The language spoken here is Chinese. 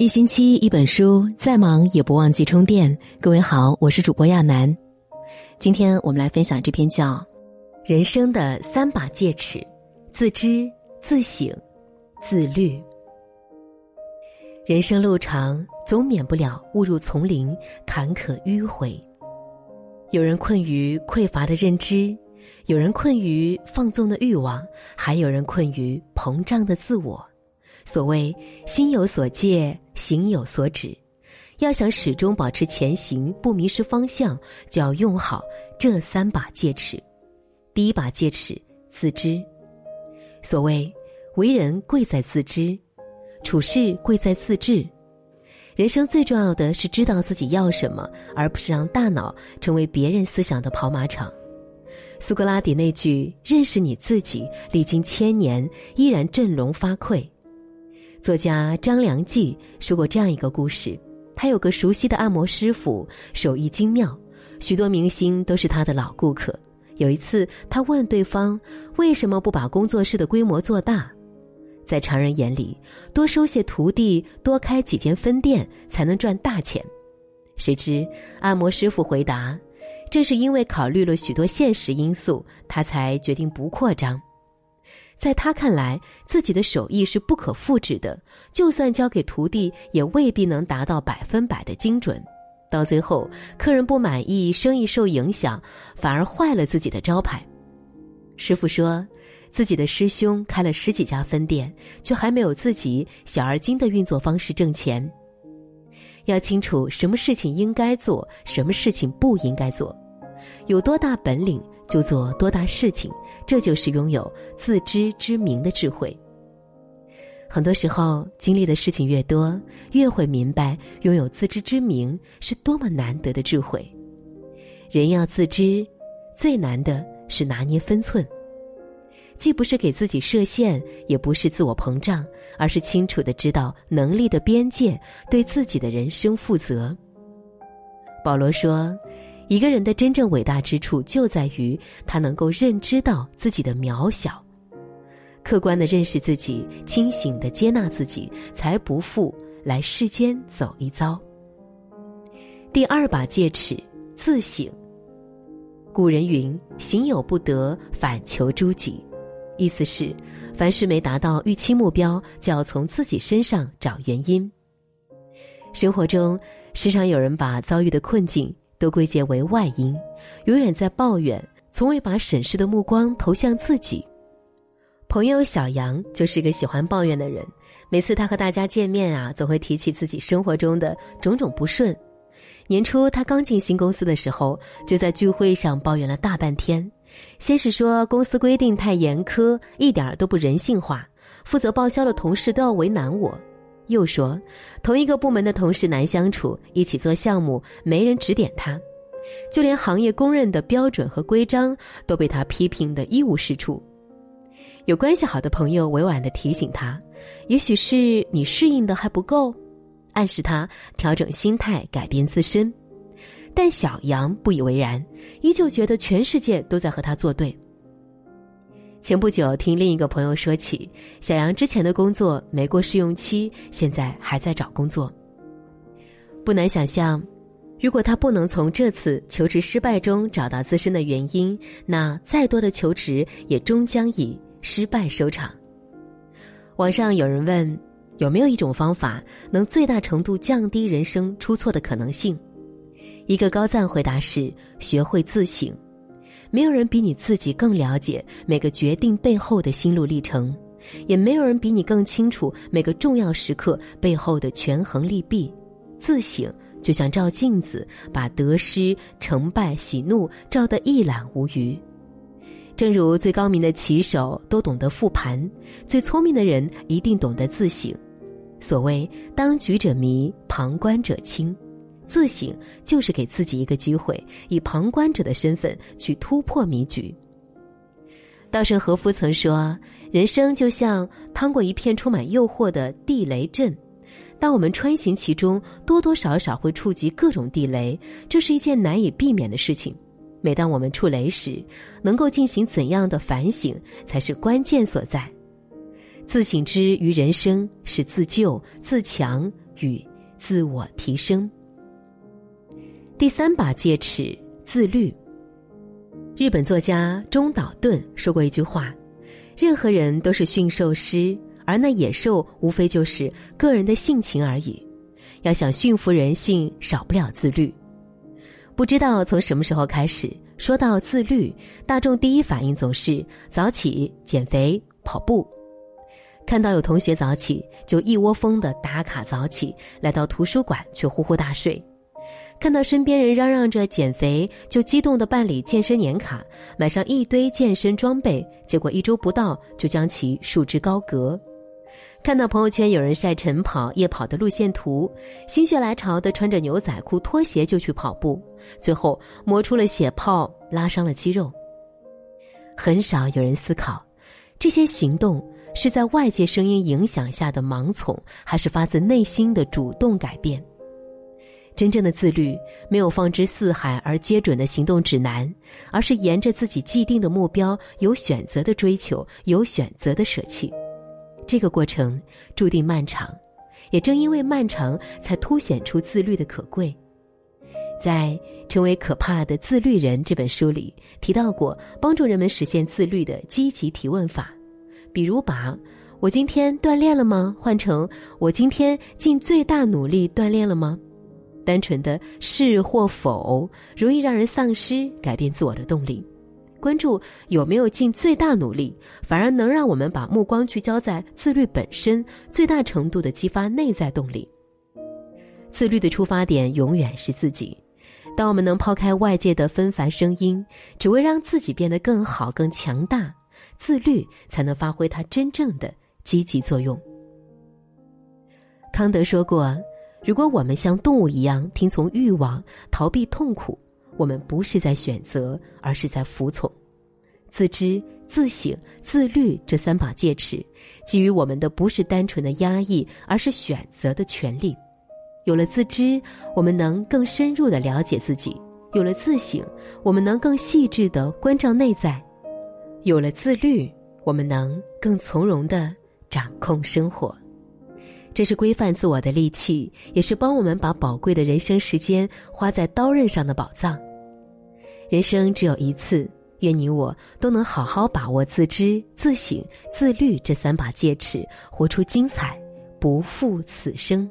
一星期一本书，再忙也不忘记充电。各位好，我是主播亚楠。今天我们来分享这篇叫《人生的三把戒尺：自知、自省、自律》。人生路长，总免不了误入丛林，坎坷迂回。有人困于匮乏的认知，有人困于放纵的欲望，还有人困于膨胀的自我。所谓心有所戒，行有所止。要想始终保持前行，不迷失方向，就要用好这三把戒尺。第一把戒尺，自知。所谓为人贵在自知，处事贵在自治。人生最重要的是知道自己要什么，而不是让大脑成为别人思想的跑马场。苏格拉底那句“认识你自己”，历经千年依然振聋发聩。作家张良记说过这样一个故事：他有个熟悉的按摩师傅，手艺精妙，许多明星都是他的老顾客。有一次，他问对方为什么不把工作室的规模做大？在常人眼里，多收些徒弟，多开几间分店，才能赚大钱。谁知按摩师傅回答：“正是因为考虑了许多现实因素，他才决定不扩张。”在他看来，自己的手艺是不可复制的，就算交给徒弟，也未必能达到百分百的精准。到最后，客人不满意，生意受影响，反而坏了自己的招牌。师傅说，自己的师兄开了十几家分店，却还没有自己小而精的运作方式挣钱。要清楚什么事情应该做，什么事情不应该做，有多大本领。就做多大事情，这就是拥有自知之明的智慧。很多时候，经历的事情越多，越会明白拥有自知之明是多么难得的智慧。人要自知，最难的是拿捏分寸，既不是给自己设限，也不是自我膨胀，而是清楚的知道能力的边界，对自己的人生负责。保罗说。一个人的真正伟大之处，就在于他能够认知到自己的渺小，客观的认识自己，清醒的接纳自己，才不负来世间走一遭。第二把戒尺，自省。古人云：“行有不得，反求诸己。”意思是，凡事没达到预期目标，就要从自己身上找原因。生活中，时常有人把遭遇的困境。都归结为外因，永远在抱怨，从未把审视的目光投向自己。朋友小杨就是个喜欢抱怨的人，每次他和大家见面啊，总会提起自己生活中的种种不顺。年初他刚进新公司的时候，就在聚会上抱怨了大半天。先是说公司规定太严苛，一点都不人性化，负责报销的同事都要为难我。又说，同一个部门的同事难相处，一起做项目没人指点他，就连行业公认的标准和规章都被他批评的一无是处。有关系好的朋友委婉的提醒他，也许是你适应的还不够，暗示他调整心态，改变自身。但小杨不以为然，依旧觉得全世界都在和他作对。前不久，听另一个朋友说起，小杨之前的工作没过试用期，现在还在找工作。不难想象，如果他不能从这次求职失败中找到自身的原因，那再多的求职也终将以失败收场。网上有人问，有没有一种方法能最大程度降低人生出错的可能性？一个高赞回答是：学会自省。没有人比你自己更了解每个决定背后的心路历程，也没有人比你更清楚每个重要时刻背后的权衡利弊。自省就像照镜子，把得失、成败、喜怒照得一览无余。正如最高明的棋手都懂得复盘，最聪明的人一定懂得自省。所谓“当局者迷，旁观者清”。自省就是给自己一个机会，以旁观者的身份去突破迷局。稻盛和夫曾说：“人生就像趟过一片充满诱惑的地雷阵，当我们穿行其中，多多少少会触及各种地雷，这是一件难以避免的事情。每当我们触雷时，能够进行怎样的反省，才是关键所在。自省之于人生，是自救、自强与自我提升。第三把戒尺，自律。日本作家中岛盾说过一句话：“任何人都是驯兽师，而那野兽无非就是个人的性情而已。要想驯服人性，少不了自律。”不知道从什么时候开始，说到自律，大众第一反应总是早起、减肥、跑步。看到有同学早起，就一窝蜂的打卡早起，来到图书馆却呼呼大睡。看到身边人嚷嚷着减肥，就激动地办理健身年卡，买上一堆健身装备，结果一周不到就将其束之高阁。看到朋友圈有人晒晨跑、夜跑的路线图，心血来潮地穿着牛仔裤、拖鞋就去跑步，最后磨出了血泡，拉伤了肌肉。很少有人思考，这些行动是在外界声音影响下的盲从，还是发自内心的主动改变。真正的自律，没有放之四海而皆准的行动指南，而是沿着自己既定的目标，有选择的追求，有选择的舍弃。这个过程注定漫长，也正因为漫长，才凸显出自律的可贵。在《成为可怕的自律人》这本书里提到过，帮助人们实现自律的积极提问法，比如把“我今天锻炼了吗”换成“我今天尽最大努力锻炼了吗”。单纯的是或否，容易让人丧失改变自我的动力。关注有没有尽最大努力，反而能让我们把目光聚焦在自律本身，最大程度的激发内在动力。自律的出发点永远是自己。当我们能抛开外界的纷繁声音，只为让自己变得更好、更强大，自律才能发挥它真正的积极作用。康德说过。如果我们像动物一样听从欲望、逃避痛苦，我们不是在选择，而是在服从。自知、自省、自律这三把戒尺，给予我们的不是单纯的压抑，而是选择的权利。有了自知，我们能更深入的了解自己；有了自省，我们能更细致的关照内在；有了自律，我们能更从容的掌控生活。这是规范自我的利器，也是帮我们把宝贵的人生时间花在刀刃上的宝藏。人生只有一次，愿你我都能好好把握自知、自省、自律这三把戒尺，活出精彩，不负此生。